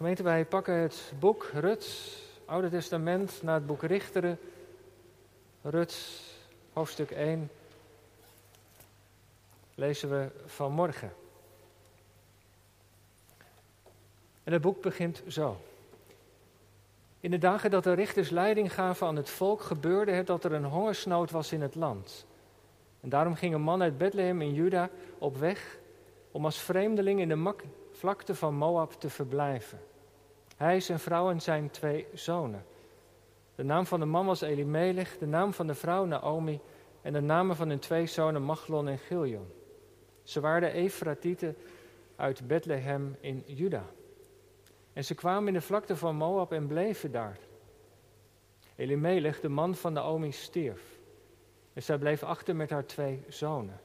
Gemeente, wij pakken het boek Rut, Oude Testament, naar het boek Richteren. Rut, hoofdstuk 1, lezen we vanmorgen. En het boek begint zo. In de dagen dat de richters leiding gaven aan het volk, gebeurde het dat er een hongersnood was in het land. En daarom ging een man uit Bethlehem in Juda op weg om als vreemdeling in de vlakte van Moab te verblijven. Hij, zijn vrouw en zijn twee zonen. De naam van de man was Elimelech, de naam van de vrouw Naomi en de namen van hun twee zonen Machlon en Giljon. Ze waren Efratieten uit Bethlehem in Juda. En ze kwamen in de vlakte van Moab en bleven daar. Elimelech, de man van Naomi, stierf. En zij bleef achter met haar twee zonen.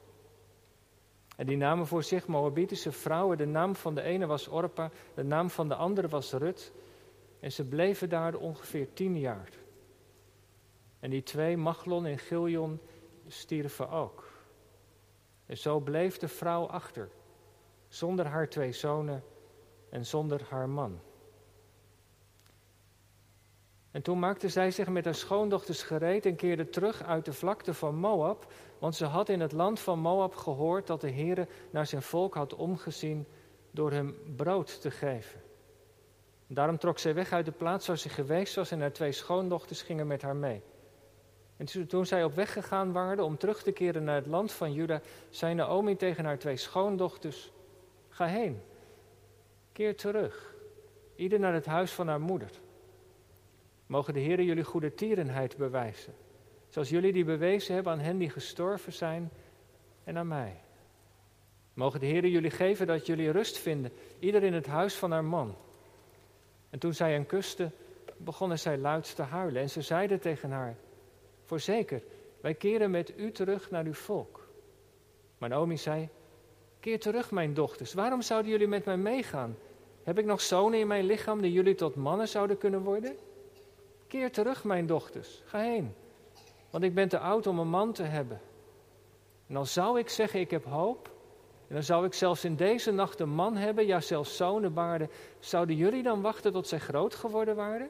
En die namen voor zich Moabitische vrouwen. De naam van de ene was Orpa, de naam van de andere was Rut. En ze bleven daar ongeveer tien jaar. En die twee, Machlon en Giljon, stierven ook. En zo bleef de vrouw achter, zonder haar twee zonen en zonder haar man. En toen maakte zij zich met haar schoondochters gereed en keerde terug uit de vlakte van Moab, want ze had in het land van Moab gehoord dat de Heere naar zijn volk had omgezien door hem brood te geven. daarom trok zij weg uit de plaats waar ze geweest was en haar twee schoondochters gingen met haar mee. En toen zij op weg gegaan waren om terug te keren naar het land van Juda, zei Naomi tegen haar twee schoondochters: Ga heen, keer terug, ieder naar het huis van haar moeder. Mogen de Heer jullie goede tierenheid bewijzen, zoals jullie die bewezen hebben aan hen die gestorven zijn en aan mij. Mogen de Heer jullie geven dat jullie rust vinden, ieder in het huis van haar man. En toen zij hen kuste, begonnen zij luid te huilen en ze zeiden tegen haar: Voorzeker, wij keren met u terug naar uw volk. Maar Naomi zei: Keer terug, mijn dochters. Waarom zouden jullie met mij meegaan? Heb ik nog zonen in mijn lichaam die jullie tot mannen zouden kunnen worden? Keer terug, mijn dochters. Ga heen. Want ik ben te oud om een man te hebben. En dan zou ik zeggen: Ik heb hoop. En dan zou ik zelfs in deze nacht een man hebben, ja, zelfs zonen baarden. Zouden jullie dan wachten tot zij groot geworden waren?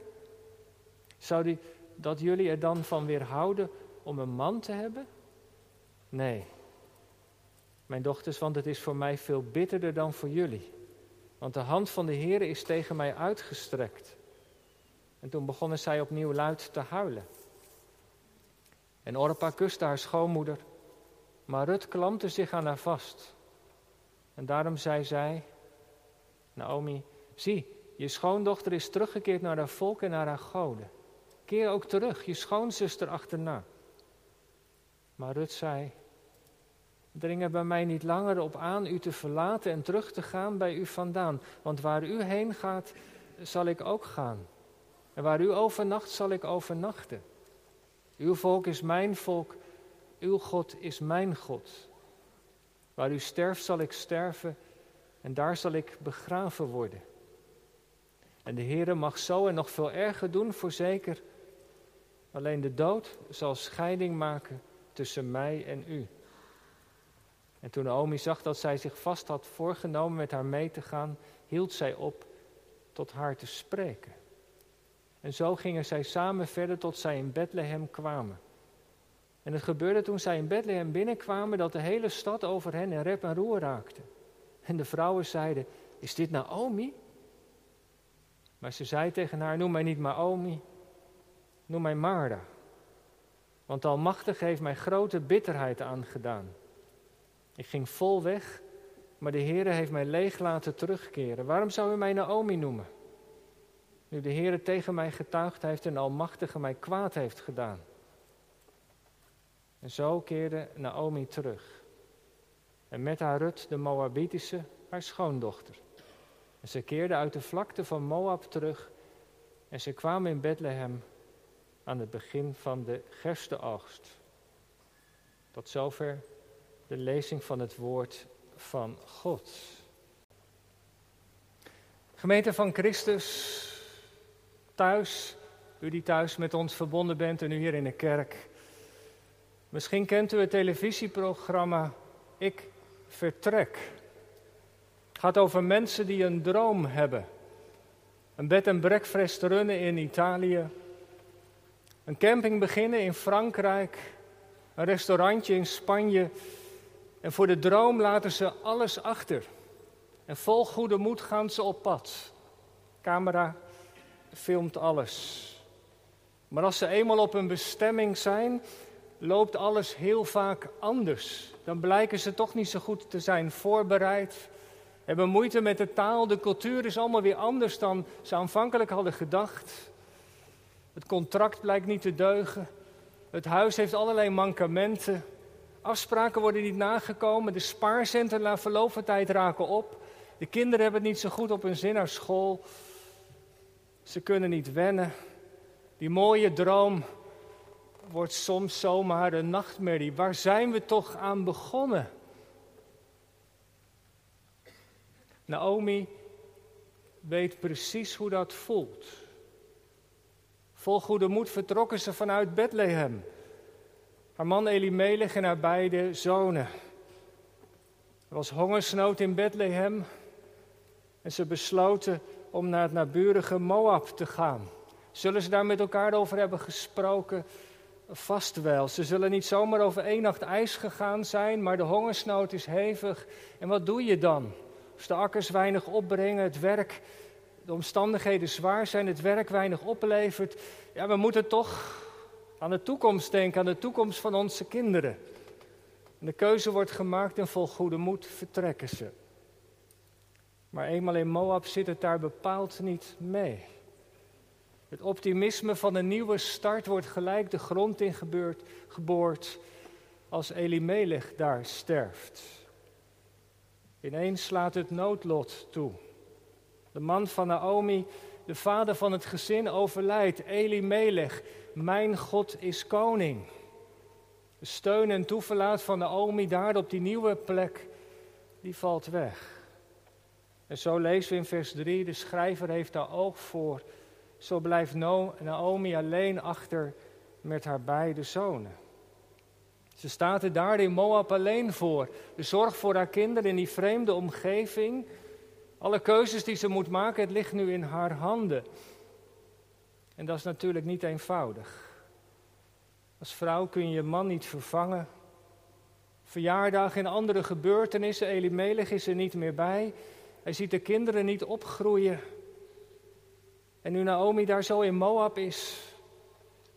Zouden dat jullie er dan van weerhouden om een man te hebben? Nee. Mijn dochters, want het is voor mij veel bitterder dan voor jullie. Want de hand van de Heer is tegen mij uitgestrekt. En toen begonnen zij opnieuw luid te huilen. En Orpa kuste haar schoonmoeder, maar Rut klampte zich aan haar vast. En daarom zei zij, Naomi, zie, je schoondochter is teruggekeerd naar haar volk en naar haar goden. Keer ook terug, je schoonzuster achterna. Maar Rut zei, dring er bij mij niet langer op aan u te verlaten en terug te gaan bij u vandaan. Want waar u heen gaat, zal ik ook gaan. En waar u overnacht, zal ik overnachten. Uw volk is mijn volk, uw God is mijn God. Waar u sterft, zal ik sterven en daar zal ik begraven worden. En de Heere mag zo en nog veel erger doen, voorzeker. Alleen de dood zal scheiding maken tussen mij en u. En toen Naomi zag dat zij zich vast had voorgenomen met haar mee te gaan, hield zij op tot haar te spreken. En zo gingen zij samen verder tot zij in Bethlehem kwamen. En het gebeurde toen zij in Bethlehem binnenkwamen dat de hele stad over hen in rep en roer raakte. En de vrouwen zeiden, is dit Naomi? Maar ze zei tegen haar, noem mij niet Naomi, noem mij Marda. Want de Almachtige heeft mij grote bitterheid aangedaan. Ik ging vol weg, maar de Heere heeft mij leeg laten terugkeren. Waarom zou u mij Naomi noemen? Nu de Heere tegen mij getuigd heeft en Almachtige mij kwaad heeft gedaan. En zo keerde Naomi terug. En met haar Rut, de Moabitische, haar schoondochter. En ze keerde uit de vlakte van Moab terug. En ze kwamen in Bethlehem aan het begin van de gerstenoogst. Tot zover de lezing van het woord van God. Gemeente van Christus, thuis, u die thuis met ons verbonden bent en u hier in de kerk. Misschien kent u het televisieprogramma Ik Vertrek. Het gaat over mensen die een droom hebben. Een bed en breakfast runnen in Italië. Een camping beginnen in Frankrijk. Een restaurantje in Spanje. En voor de droom laten ze alles achter. En vol goede moed gaan ze op pad. Camera filmt alles. Maar als ze eenmaal op een bestemming zijn, loopt alles heel vaak anders. Dan blijken ze toch niet zo goed te zijn voorbereid. Hebben moeite met de taal. De cultuur is allemaal weer anders dan ze aanvankelijk hadden gedacht. Het contract blijkt niet te deugen. Het huis heeft allerlei mankementen. Afspraken worden niet nagekomen. De spaarcenten na verloop van tijd raken op. De kinderen hebben het niet zo goed op hun zin naar school. Ze kunnen niet wennen. Die mooie droom wordt soms zomaar een nachtmerrie. Waar zijn we toch aan begonnen? Naomi weet precies hoe dat voelt. Vol goede moed vertrokken ze vanuit Bethlehem. Haar man Elimelech en haar beide zonen. Er was hongersnood in Bethlehem en ze besloten om naar het naburige Moab te gaan. Zullen ze daar met elkaar over hebben gesproken? Vast wel. Ze zullen niet zomaar over één nacht ijs gegaan zijn, maar de hongersnood is hevig. En wat doe je dan? Als de akkers weinig opbrengen, het werk, de omstandigheden zwaar zijn, het werk weinig oplevert. Ja, we moeten toch aan de toekomst denken, aan de toekomst van onze kinderen. En de keuze wordt gemaakt en vol goede moed vertrekken ze. Maar eenmaal in Moab zit het daar bepaald niet mee. Het optimisme van een nieuwe start wordt gelijk de grond in gebeurd, geboord als Elimelech daar sterft. Ineens slaat het noodlot toe. De man van Naomi, de vader van het gezin, overlijdt. Elimelech, mijn God is koning. De steun en toeverlaat van Naomi daar op die nieuwe plek, die valt weg. En zo lezen we in vers 3, de schrijver heeft daar oog voor zo blijft Naomi alleen achter met haar beide zonen. Ze staat er daar in Moab alleen voor. De zorg voor haar kinderen in die vreemde omgeving. Alle keuzes die ze moet maken, het ligt nu in haar handen. En dat is natuurlijk niet eenvoudig. Als vrouw kun je je man niet vervangen. Verjaardag en andere gebeurtenissen, Elimelech is er niet meer bij. Hij ziet de kinderen niet opgroeien. En nu Naomi daar zo in Moab is,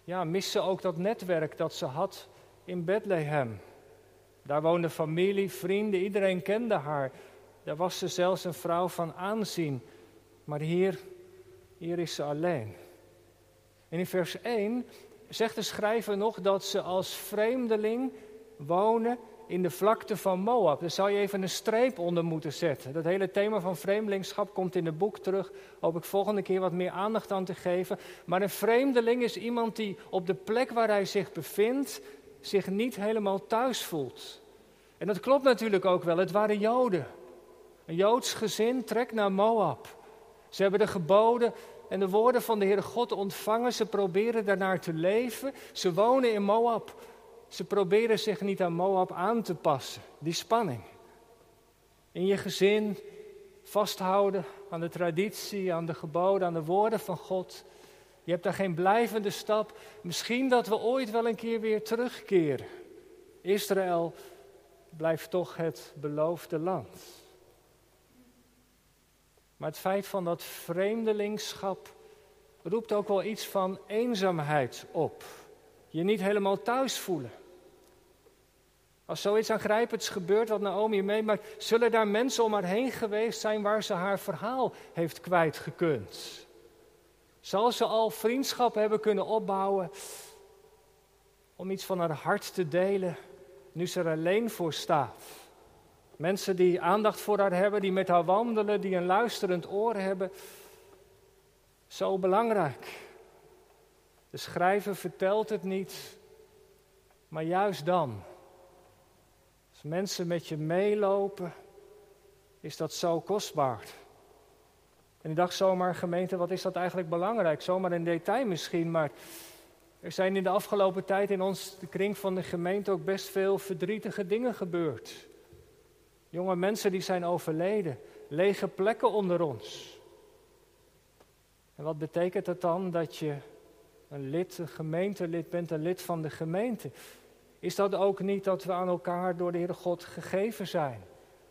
ja, mist ze ook dat netwerk dat ze had in Bethlehem. Daar woonde familie, vrienden, iedereen kende haar. Daar was ze zelfs een vrouw van aanzien. Maar hier, hier is ze alleen. En in vers 1 zegt de schrijver nog dat ze als vreemdeling wonen in de vlakte van Moab. Daar zou je even een streep onder moeten zetten. Dat hele thema van vreemdelingschap komt in het boek terug. Hoop ik volgende keer wat meer aandacht aan te geven. Maar een vreemdeling is iemand die op de plek waar hij zich bevindt, zich niet helemaal thuis voelt. En dat klopt natuurlijk ook wel. Het waren Joden. Een Joods gezin trekt naar Moab. Ze hebben de geboden en de woorden van de Heere God ontvangen. Ze proberen daarnaar te leven. Ze wonen in Moab. Ze proberen zich niet aan Moab aan te passen. Die spanning. In je gezin vasthouden aan de traditie, aan de geboden, aan de woorden van God. Je hebt daar geen blijvende stap. Misschien dat we ooit wel een keer weer terugkeren. Israël blijft toch het beloofde land. Maar het feit van dat vreemdelingschap roept ook wel iets van eenzaamheid op. Je niet helemaal thuis voelen. Als zoiets aangrijpends gebeurt wat Naomi meemaakt, zullen daar mensen om haar heen geweest zijn waar ze haar verhaal heeft kwijtgekund. Zal ze al vriendschap hebben kunnen opbouwen om iets van haar hart te delen nu ze er alleen voor staat? Mensen die aandacht voor haar hebben, die met haar wandelen, die een luisterend oor hebben. Zo belangrijk. De schrijver vertelt het niet, maar juist dan als mensen met je meelopen, is dat zo kostbaar. En ik dacht zomaar, gemeente, wat is dat eigenlijk belangrijk? Zomaar in detail misschien, maar er zijn in de afgelopen tijd in ons, de kring van de gemeente, ook best veel verdrietige dingen gebeurd. Jonge mensen die zijn overleden, lege plekken onder ons. En wat betekent het dan dat je een lid, een gemeentelid bent, een lid van de gemeente? Is dat ook niet dat we aan elkaar door de Heere God gegeven zijn?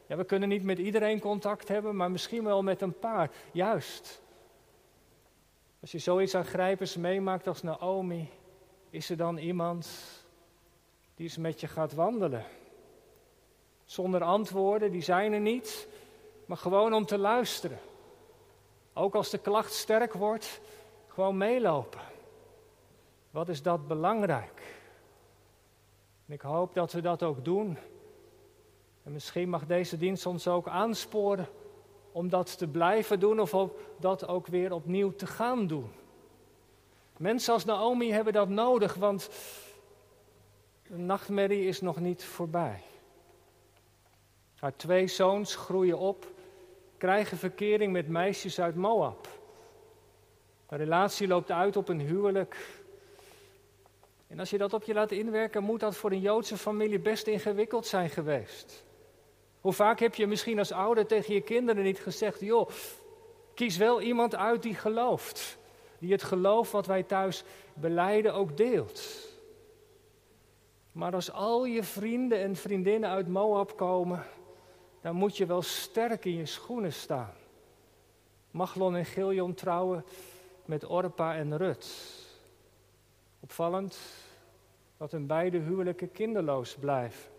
Ja, we kunnen niet met iedereen contact hebben, maar misschien wel met een paar. Juist. Als je zoiets aangrijpends meemaakt als Naomi, is er dan iemand die eens met je gaat wandelen? Zonder antwoorden, die zijn er niet, maar gewoon om te luisteren. Ook als de klacht sterk wordt, gewoon meelopen. Wat is dat belangrijk? En ik hoop dat we dat ook doen. En misschien mag deze dienst ons ook aansporen om dat te blijven doen of dat ook weer opnieuw te gaan doen. Mensen als Naomi hebben dat nodig, want de nachtmerrie is nog niet voorbij. Haar twee zoons groeien op, krijgen verkering met meisjes uit Moab. De relatie loopt uit op een huwelijk. En als je dat op je laat inwerken, moet dat voor een Joodse familie best ingewikkeld zijn geweest. Hoe vaak heb je misschien als ouder tegen je kinderen niet gezegd: joh, kies wel iemand uit die gelooft. Die het geloof wat wij thuis beleiden ook deelt. Maar als al je vrienden en vriendinnen uit Moab komen, dan moet je wel sterk in je schoenen staan. Machlon en Giljon trouwen met Orpa en Rut. Opvallend dat hun beide huwelijken kinderloos blijven.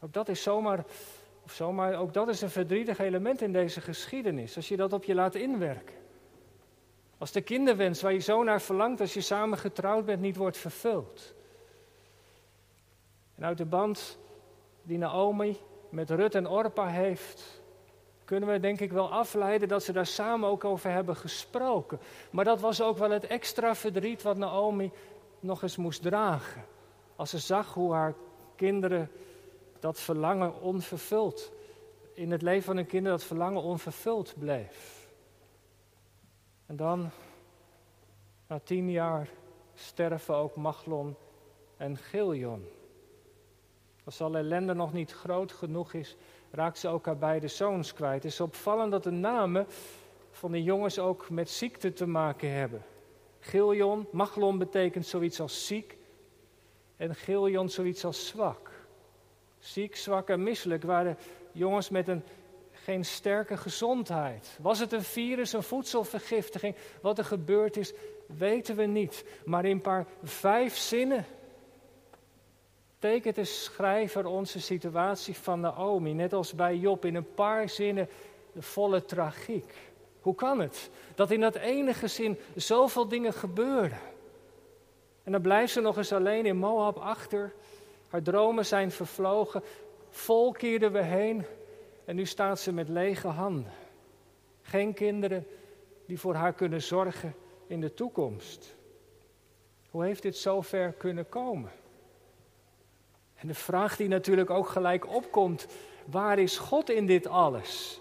Ook dat is zomaar, of zomaar, ook dat is een verdrietig element in deze geschiedenis, als je dat op je laat inwerken. Als de kinderwens waar je zo naar verlangt als je samen getrouwd bent niet wordt vervuld. En uit de band die Naomi met Rut en Orpa heeft, kunnen we denk ik wel afleiden dat ze daar samen ook over hebben gesproken. Maar dat was ook wel het extra verdriet wat Naomi nog eens moest dragen. Als ze zag hoe haar kinderen dat verlangen onvervuld, in het leven van hun kinderen dat verlangen onvervuld bleef. En dan, na tien jaar, sterven ook Machlon en Giljon. Als al ellende nog niet groot genoeg is, raakt ze ook beide zoons kwijt. Het is opvallend dat de namen van de jongens ook met ziekte te maken hebben. Giljon, Machlon betekent zoiets als ziek en Giljon zoiets als zwak. Ziek, zwak en misselijk waren jongens met een, geen sterke gezondheid. Was het een virus, een voedselvergiftiging? Wat er gebeurd is, weten we niet. Maar in een paar vijf zinnen tekent de schrijver onze situatie van Naomi, net als bij Job, in een paar zinnen de volle tragiek. Hoe kan het dat in dat ene gezin zoveel dingen gebeuren? En dan blijft ze nog eens alleen in Moab achter. Haar dromen zijn vervlogen. Vol keerden we heen. En nu staat ze met lege handen. Geen kinderen die voor haar kunnen zorgen in de toekomst. Hoe heeft dit zo ver kunnen komen? En de vraag die natuurlijk ook gelijk opkomt: waar is God in dit alles?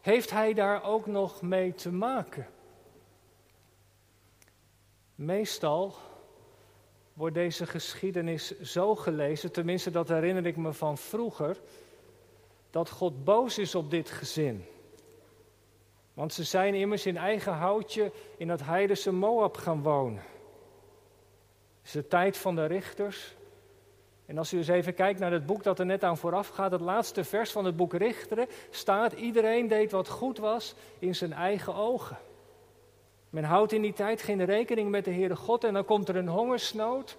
Heeft Hij daar ook nog mee te maken? Meestal wordt deze geschiedenis zo gelezen, tenminste dat herinner ik me van vroeger, dat God boos is op dit gezin. Want ze zijn immers in eigen houtje in het heidense Moab gaan wonen. Het is de tijd van de richters. En als u eens even kijkt naar het boek dat er net aan vooraf gaat, het laatste vers van het boek Richteren, staat: iedereen deed wat goed was in zijn eigen ogen. Men houdt in die tijd geen rekening met de Heere God en dan komt er een hongersnood,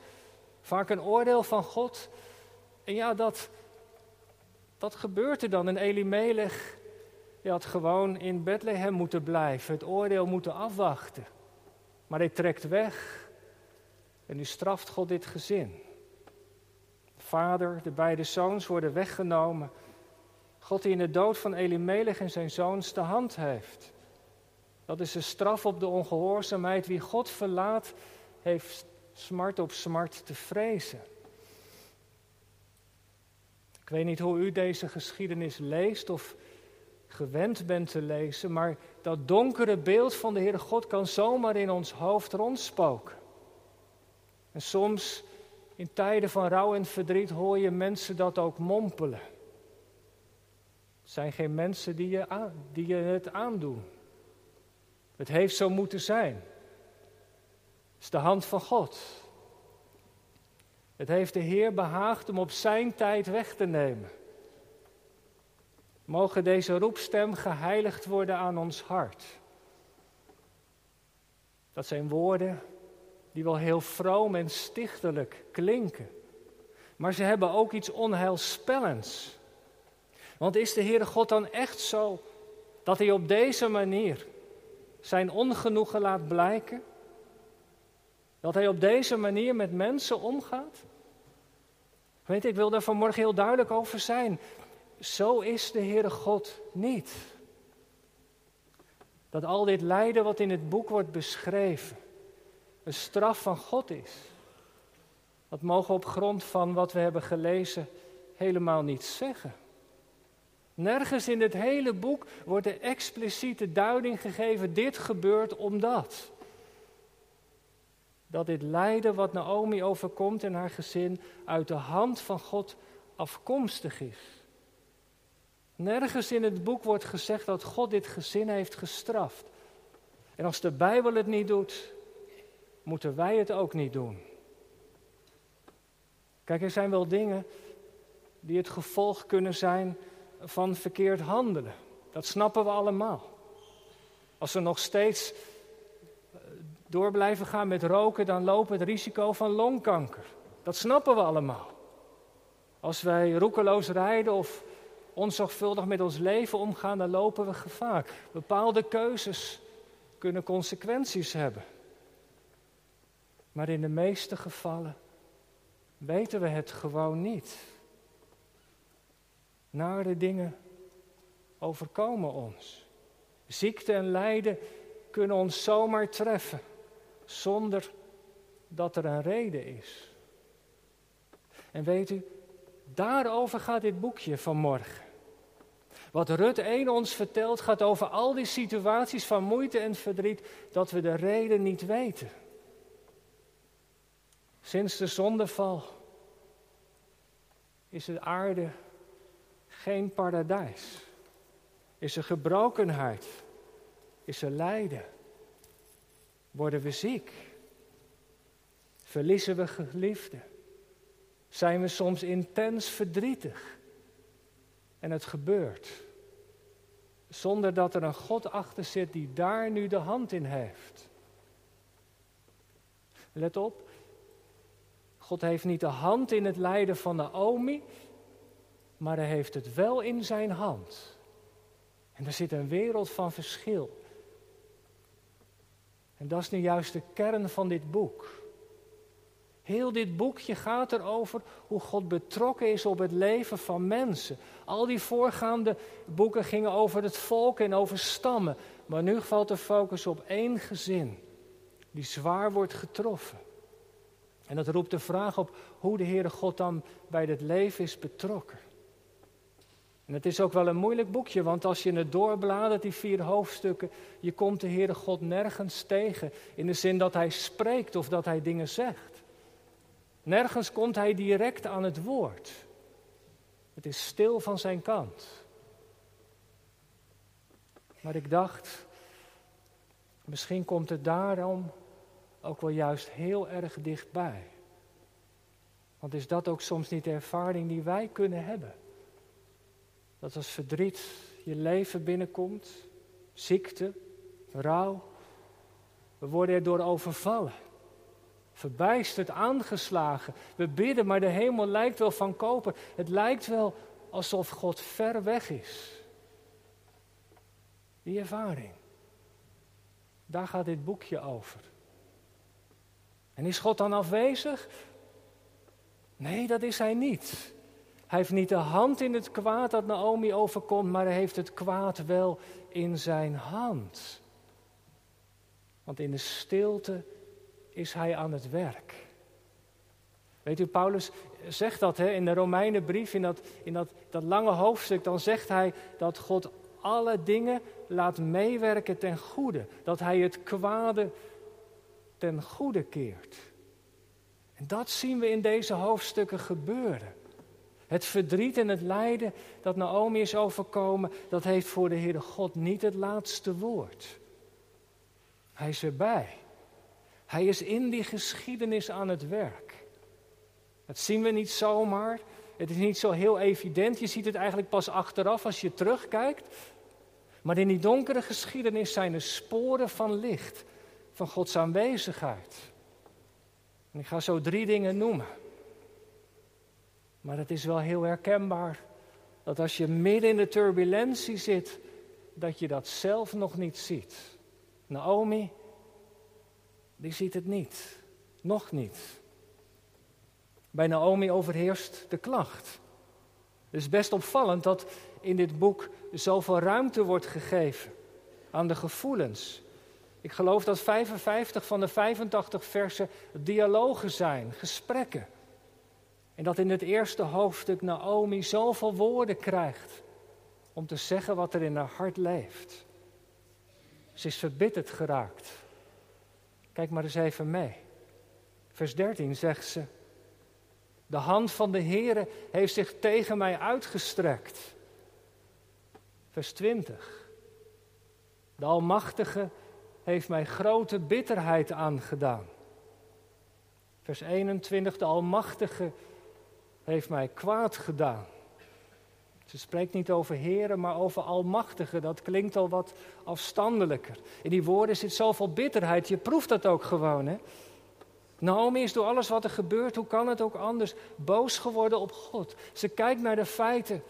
vaak een oordeel van God. En ja, dat, dat gebeurt er dan. En Elimelech die had gewoon in Bethlehem moeten blijven, het oordeel moeten afwachten. Maar hij trekt weg en nu straft God dit gezin vader, de beide zoons worden weggenomen. God die in de dood van Elimelech en zijn zoons de hand heeft. Dat is de straf op de ongehoorzaamheid. Wie God verlaat, heeft smart op smart te vrezen. Ik weet niet hoe u deze geschiedenis leest of gewend bent te lezen, maar dat donkere beeld van de Heere God kan zomaar in ons hoofd rondspoken. En soms in tijden van rouw en verdriet hoor je mensen dat ook mompelen. Het zijn geen mensen die je, die je het aandoen. Het heeft zo moeten zijn. Het is de hand van God. Het heeft de Heer behaagd om op zijn tijd weg te nemen. Mogen deze roepstem geheiligd worden aan ons hart. Dat zijn woorden die wel heel vroom en stichtelijk klinken. Maar ze hebben ook iets onheilspellends. Want is de Heere God dan echt zo dat Hij op deze manier zijn ongenoegen laat blijken? Dat Hij op deze manier met mensen omgaat? Weet ik wil daar vanmorgen heel duidelijk over zijn. Zo is de Heere God niet. Dat al dit lijden wat in het boek wordt beschreven, een straf van God is. Dat mogen we op grond van wat we hebben gelezen helemaal niet zeggen. Nergens in het hele boek wordt de expliciete duiding gegeven: dit gebeurt omdat. Dat dit lijden wat Naomi overkomt en haar gezin uit de hand van God afkomstig is. Nergens in het boek wordt gezegd dat God dit gezin heeft gestraft. En als de Bijbel het niet doet, moeten wij het ook niet doen. Kijk, er zijn wel dingen die het gevolg kunnen zijn van verkeerd handelen. Dat snappen we allemaal. Als we nog steeds eh, door blijven gaan met roken, dan lopen het risico van longkanker. Dat snappen we allemaal. Als wij roekeloos rijden of onzorgvuldig met ons leven omgaan, dan lopen we gevaar. Bepaalde keuzes kunnen consequenties hebben. Maar in de meeste gevallen weten we het gewoon niet. Nare dingen overkomen ons. Ziekte en lijden kunnen ons zomaar treffen, zonder dat er een reden is. En weet u, daarover gaat dit boekje vanmorgen. Wat Rut 1 ons vertelt gaat over al die situaties van moeite en verdriet dat we de reden niet weten. Sinds de zondeval is de aarde geen paradijs. Is er gebrokenheid? Is er lijden? Worden we ziek? Verliezen we geliefden? Zijn we soms intens verdrietig? En het gebeurt. Zonder dat er een God achter zit die daar nu de hand in heeft. Let op, God heeft niet de hand in het lijden van Naomi, maar hij heeft het wel in zijn hand. En er zit een wereld van verschil. En dat is nu juist de kern van dit boek. Heel dit boekje gaat erover hoe God betrokken is op het leven van mensen. Al die voorgaande boeken gingen over het volk en over stammen. Maar nu valt de focus op één gezin die zwaar wordt getroffen. En dat roept de vraag op hoe de Heere God dan bij dit leven is betrokken. En het is ook wel een moeilijk boekje, want als je het doorbladert, die vier hoofdstukken, je komt de Heere God nergens tegen. In de zin dat Hij spreekt of dat Hij dingen zegt. Nergens komt Hij direct aan het woord. Het is stil van zijn kant. Maar ik dacht, misschien komt het daarom ook wel juist heel erg dichtbij. Want is dat ook soms niet de ervaring die wij kunnen hebben? Dat als verdriet je leven binnenkomt, ziekte, rouw, we worden erdoor overvallen. Verbijsterd, aangeslagen. We bidden, maar de hemel lijkt wel van koper. Het lijkt wel alsof God ver weg is. Die ervaring. Daar gaat dit boekje over. En is God dan afwezig? Nee, dat is hij niet. Hij heeft niet de hand in het kwaad dat Naomi overkomt, maar hij heeft het kwaad wel in zijn hand. Want in de stilte is hij aan het werk. Weet u, Paulus zegt dat hè, in de Romeinenbrief, in, dat, in dat, dat lange hoofdstuk, dan zegt hij dat God alle dingen laat meewerken ten goede. Dat hij het kwade ten goede keert. En dat zien we in deze hoofdstukken gebeuren. Het verdriet en het lijden dat Naomi is overkomen, dat heeft voor de Heere God niet het laatste woord. Hij is erbij. Hij is in die geschiedenis aan het werk. Dat zien we niet zomaar. Het is niet zo heel evident. Je ziet het eigenlijk pas achteraf als je terugkijkt. Maar in die donkere geschiedenis zijn er sporen van licht, van Gods aanwezigheid. En ik ga zo drie dingen noemen. Maar het is wel heel herkenbaar dat als je midden in de turbulentie zit, dat je dat zelf nog niet ziet. Naomi, die ziet het niet. Nog niet. Bij Naomi overheerst de klacht. Het is best opvallend dat in dit boek zoveel ruimte wordt gegeven aan de gevoelens. Ik geloof dat 55 van de 85 versen dialogen zijn, gesprekken. En dat in het eerste hoofdstuk Naomi zoveel woorden krijgt om te zeggen wat er in haar hart leeft. Ze is verbitterd geraakt. Kijk maar eens even mee. Vers 13 zegt ze: De hand van de Heere heeft zich tegen mij uitgestrekt. Vers 20. De Almachtige heeft mij grote bitterheid aangedaan. Vers 21. De Almachtige heeft mij kwaad gedaan. Ze spreekt niet over heren, maar over almachtige. Dat klinkt al wat afstandelijker. In die woorden zit zoveel bitterheid. Je proeft dat ook gewoon, hè? Naomi is door alles wat er gebeurt, hoe kan het ook anders, boos geworden op God. Ze kijkt naar de feiten.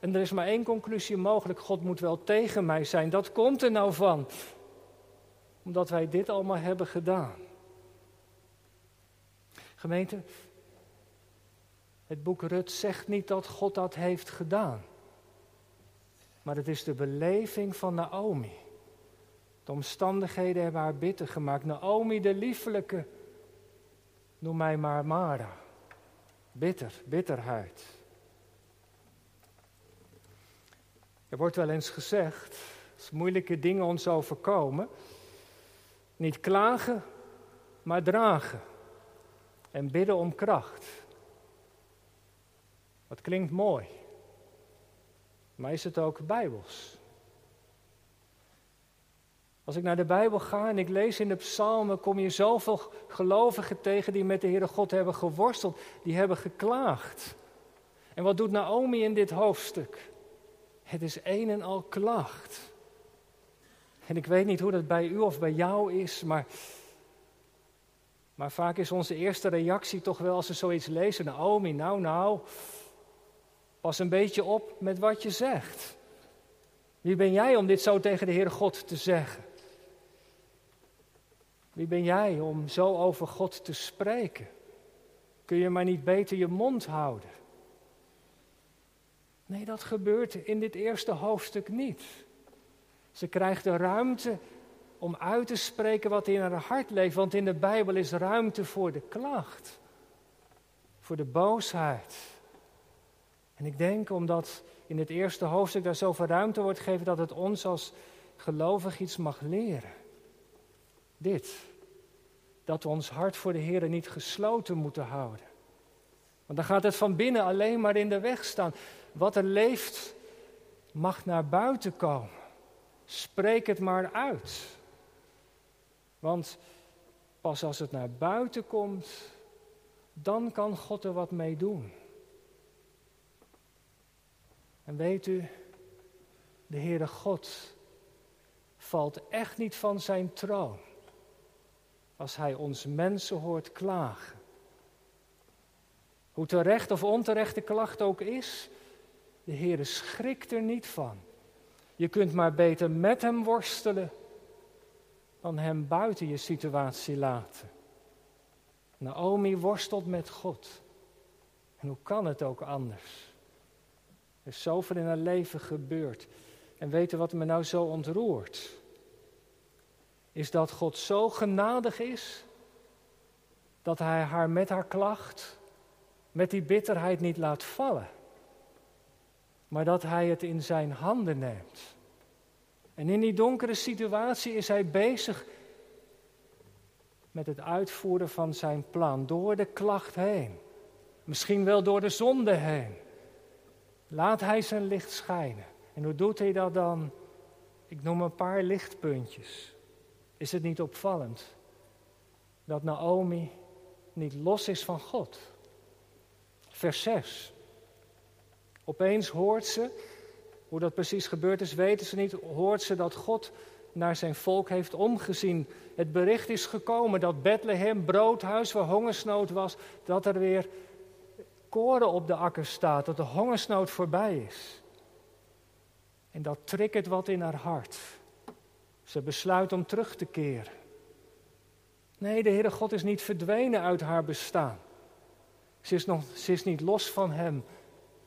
En er is maar één conclusie mogelijk: God moet wel tegen mij zijn. Dat komt er nou van. Omdat wij dit allemaal hebben gedaan. Gemeente, het boek Rut zegt niet dat God dat heeft gedaan. Maar het is de beleving van Naomi. De omstandigheden hebben haar bitter gemaakt. Naomi, de liefelijke, noem mij maar Mara. Bitter, bitterheid. Er wordt wel eens gezegd, als moeilijke dingen ons overkomen, niet klagen, maar dragen. En bidden om kracht. Dat klinkt mooi. Maar is het ook bijbels? Als ik naar de Bijbel ga en ik lees in de psalmen, kom je zoveel gelovigen tegen die met de Heere God hebben geworsteld, die hebben geklaagd. En wat doet Naomi in dit hoofdstuk? Het is een en al klacht. En ik weet niet hoe dat bij u of bij jou is, maar, maar vaak is onze eerste reactie toch wel als we zoiets lezen, Naomi, nou nou, Pas een beetje op met wat je zegt. Wie ben jij om dit zo tegen de Heere God te zeggen? Wie ben jij om zo over God te spreken? Kun je maar niet beter je mond houden? Nee, dat gebeurt in dit eerste hoofdstuk niet. Ze krijgt de ruimte om uit te spreken wat in haar hart leeft, want in de Bijbel is ruimte voor de klacht, voor de boosheid, en ik denk omdat in het eerste hoofdstuk daar zoveel ruimte wordt gegeven dat het ons als gelovig iets mag leren. Dit, dat we ons hart voor de Heer niet gesloten moeten houden. Want dan gaat het van binnen alleen maar in de weg staan. Wat er leeft, mag naar buiten komen. Spreek het maar uit. Want pas als het naar buiten komt, dan kan God er wat mee doen. En weet u, de Heere God valt echt niet van zijn troon als hij ons mensen hoort klagen. Hoe terecht of onterecht de klacht ook is, de Heere schrikt er niet van. Je kunt maar beter met hem worstelen dan hem buiten je situatie laten. Naomi worstelt met God. En hoe kan het ook anders? Er is zoveel in haar leven gebeurd. En weten wat me nou zo ontroert? Is dat God zo genadig is dat Hij haar met haar klacht, met die bitterheid niet laat vallen. Maar dat Hij het in zijn handen neemt. En in die donkere situatie is Hij bezig met het uitvoeren van zijn plan. Door de klacht heen. Misschien wel door de zonde heen. Laat Hij zijn licht schijnen. En hoe doet Hij dat dan? Ik noem een paar lichtpuntjes. Is het niet opvallend dat Naomi niet los is van God? Vers 6. Opeens hoort ze, hoe dat precies gebeurd is, weten ze niet, hoort ze dat God naar zijn volk heeft omgezien. Het bericht is gekomen dat Bethlehem, broodhuis waar hongersnood was, dat er weer koren op de akker staat, dat de hongersnood voorbij is. En dat triggert wat in haar hart. Ze besluit om terug te keren. Nee, de Heere God is niet verdwenen uit haar bestaan. Ze is, nog, ze is niet los van Hem.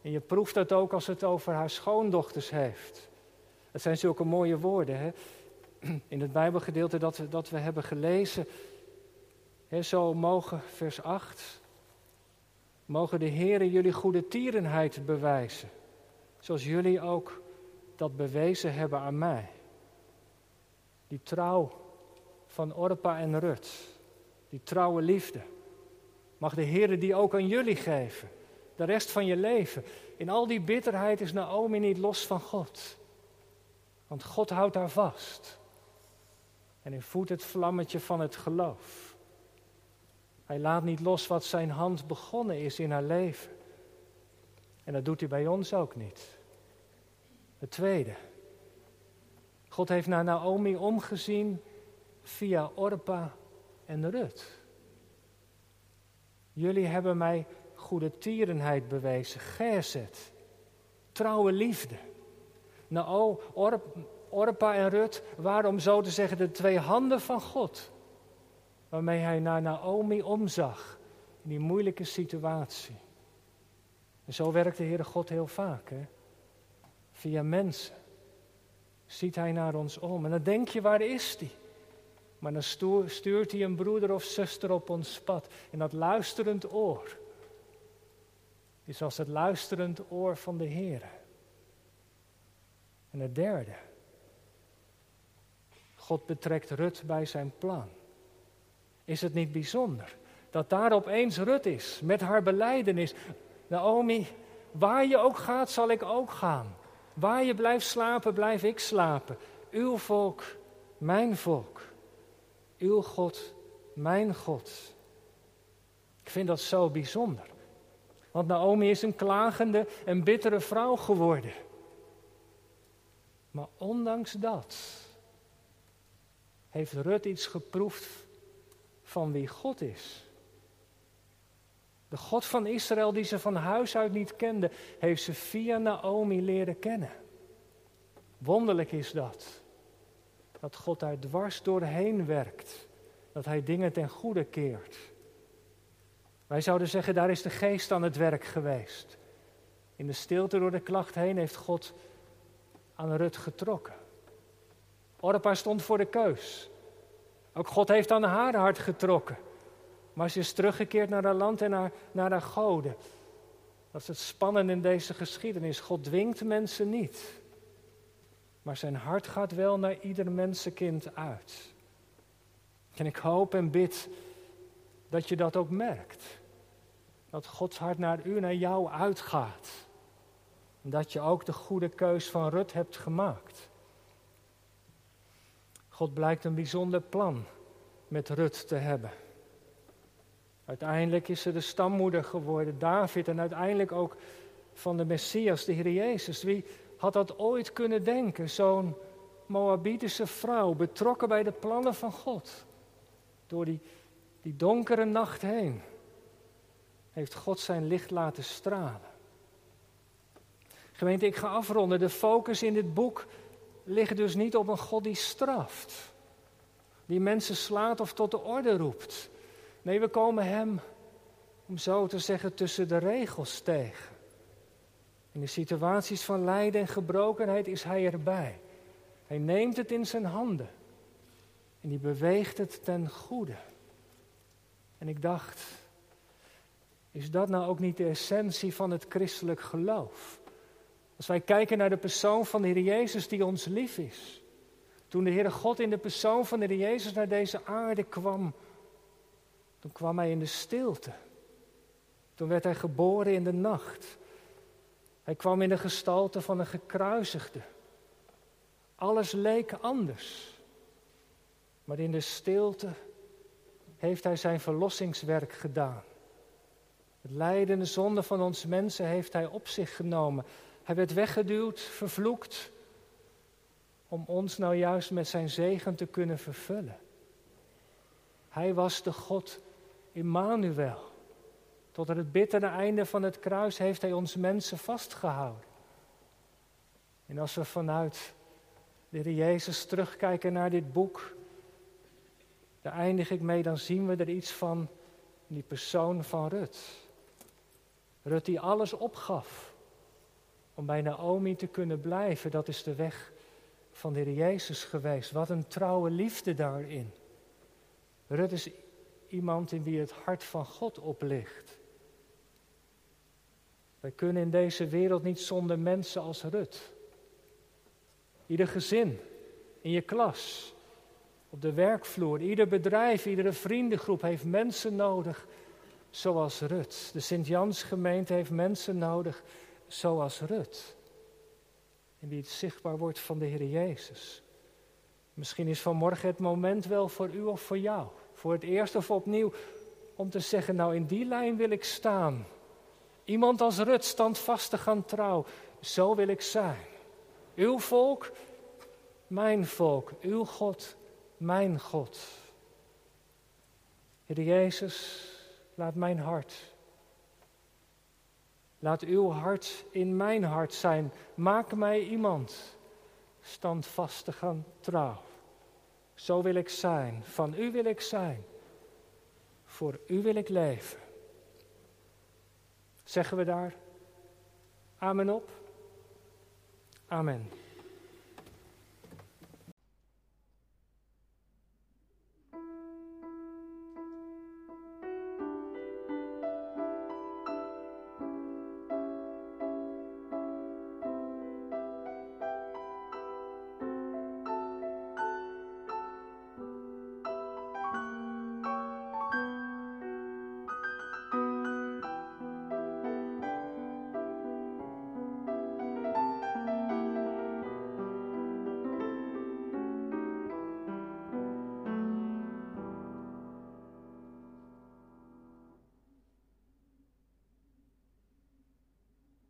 En je proeft dat ook als het over haar schoondochters heeft. Het zijn zulke mooie woorden. Hè? In het Bijbelgedeelte dat we, dat we hebben gelezen. Hè, zo mogen, vers 8. Mogen de Heere jullie goede tierenheid bewijzen. Zoals jullie ook dat bewezen hebben aan mij. Die trouw van Orpa en Rut. Die trouwe liefde. Mag de Heer die ook aan jullie geven. De rest van je leven. In al die bitterheid is Naomi niet los van God. Want God houdt haar vast. En hij voedt het vlammetje van het geloof. Hij laat niet los wat zijn hand begonnen is in haar leven. En dat doet hij bij ons ook niet. Het tweede. God heeft naar Naomi omgezien via Orpa en Rut. Jullie hebben mij goede tierenheid bewezen, gezet, trouwe liefde. Nou, Orpa en Rut waren om zo te zeggen de twee handen van God, waarmee hij naar Naomi omzag in die moeilijke situatie. En zo werkt de Heere God heel vaak, hè? via mensen. Ziet hij naar ons om en dan denk je, waar is die? Maar dan stuurt hij een broeder of zuster op ons pad. En dat luisterend oor is als het luisterend oor van de Heer. En het derde. God betrekt Rut bij zijn plan. Is het niet bijzonder dat daar opeens Rut is met haar beleidenis? Naomi, waar je ook gaat, zal ik ook gaan. Waar je blijft slapen, blijf ik slapen. Uw volk, mijn volk. Uw God, mijn God. Ik vind dat zo bijzonder. Want Naomi is een klagende en bittere vrouw geworden. Maar ondanks dat heeft Rut iets geproefd van wie God is. De God van Israël, die ze van huis uit niet kende, heeft ze via Naomi leren kennen. Wonderlijk is dat. Dat God daar dwars doorheen werkt. Dat Hij dingen ten goede keert. Wij zouden zeggen, daar is de geest aan het werk geweest. In de stilte door de klacht heen heeft God aan Rut getrokken. Orpa stond voor de keus. Ook God heeft aan haar hart getrokken. Maar ze is teruggekeerd naar haar land en naar, naar haar goden. Dat is het spannende in deze geschiedenis. God dwingt mensen niet. Maar zijn hart gaat wel naar ieder mensenkind uit. En ik hoop en bid dat je dat ook merkt. Dat Gods hart naar u, naar jou uitgaat. En dat je ook de goede keus van Rut hebt gemaakt. God blijkt een bijzonder plan met Rut te hebben. Uiteindelijk is ze de stammoeder geworden, David, en uiteindelijk ook van de Messias, de Heer Jezus. Wie had dat ooit kunnen denken? Zo'n Moabitische vrouw, betrokken bij de plannen van God. Door die, die donkere nacht heen heeft God zijn licht laten stralen. Gemeente, ik ga afronden. De focus in dit boek ligt dus niet op een God die straft, die mensen slaat of tot de orde roept. Nee, we komen Hem, om zo te zeggen, tussen de regels tegen. In de situaties van lijden en gebrokenheid is Hij erbij. Hij neemt het in zijn handen en die beweegt het ten goede. En ik dacht, is dat nou ook niet de essentie van het christelijk geloof? Als wij kijken naar de persoon van de Heer Jezus die ons lief is. Toen de Heere God in de persoon van de Heer Jezus naar deze aarde kwam, toen kwam Hij in de stilte. Toen werd Hij geboren in de nacht. Hij kwam in de gestalte van een gekruisigde. Alles leek anders. Maar in de stilte heeft Hij zijn verlossingswerk gedaan. Het lijden en de zonde van ons mensen heeft Hij op zich genomen. Hij werd weggeduwd, vervloekt, om ons nou juist met zijn zegen te kunnen vervullen. Hij was de God Immanuel. Tot aan het bittere einde van het kruis heeft Hij ons mensen vastgehouden. En als we vanuit de Jezus terugkijken naar dit boek, daar eindig ik mee, dan zien we er iets van die persoon van Rut. Rut die alles opgaf om bij Naomi te kunnen blijven, dat is de weg van de Heer Jezus geweest. Wat een trouwe liefde daarin. Rut is iemand in wie het hart van God oplicht. Wij kunnen in deze wereld niet zonder mensen als Rut. Ieder gezin, in je klas, op de werkvloer, ieder bedrijf, iedere vriendengroep heeft mensen nodig zoals Rut. De Sint-Jansgemeente heeft mensen nodig zoals Rut. En die het zichtbaar wordt van de Heer Jezus. Misschien is vanmorgen het moment wel voor u of voor jou. Voor het eerst of opnieuw om te zeggen, nou in die lijn wil ik staan. Iemand als Rut, standvastig aan trouw. Zo wil ik zijn. Uw volk, mijn volk. Uw God, mijn God. Heer Jezus, laat mijn hart, laat uw hart in mijn hart zijn. Maak mij iemand standvastig aan trouw. Zo wil ik zijn, van u wil ik zijn, voor u wil ik leven. Zeggen we daar Amen op? Amen.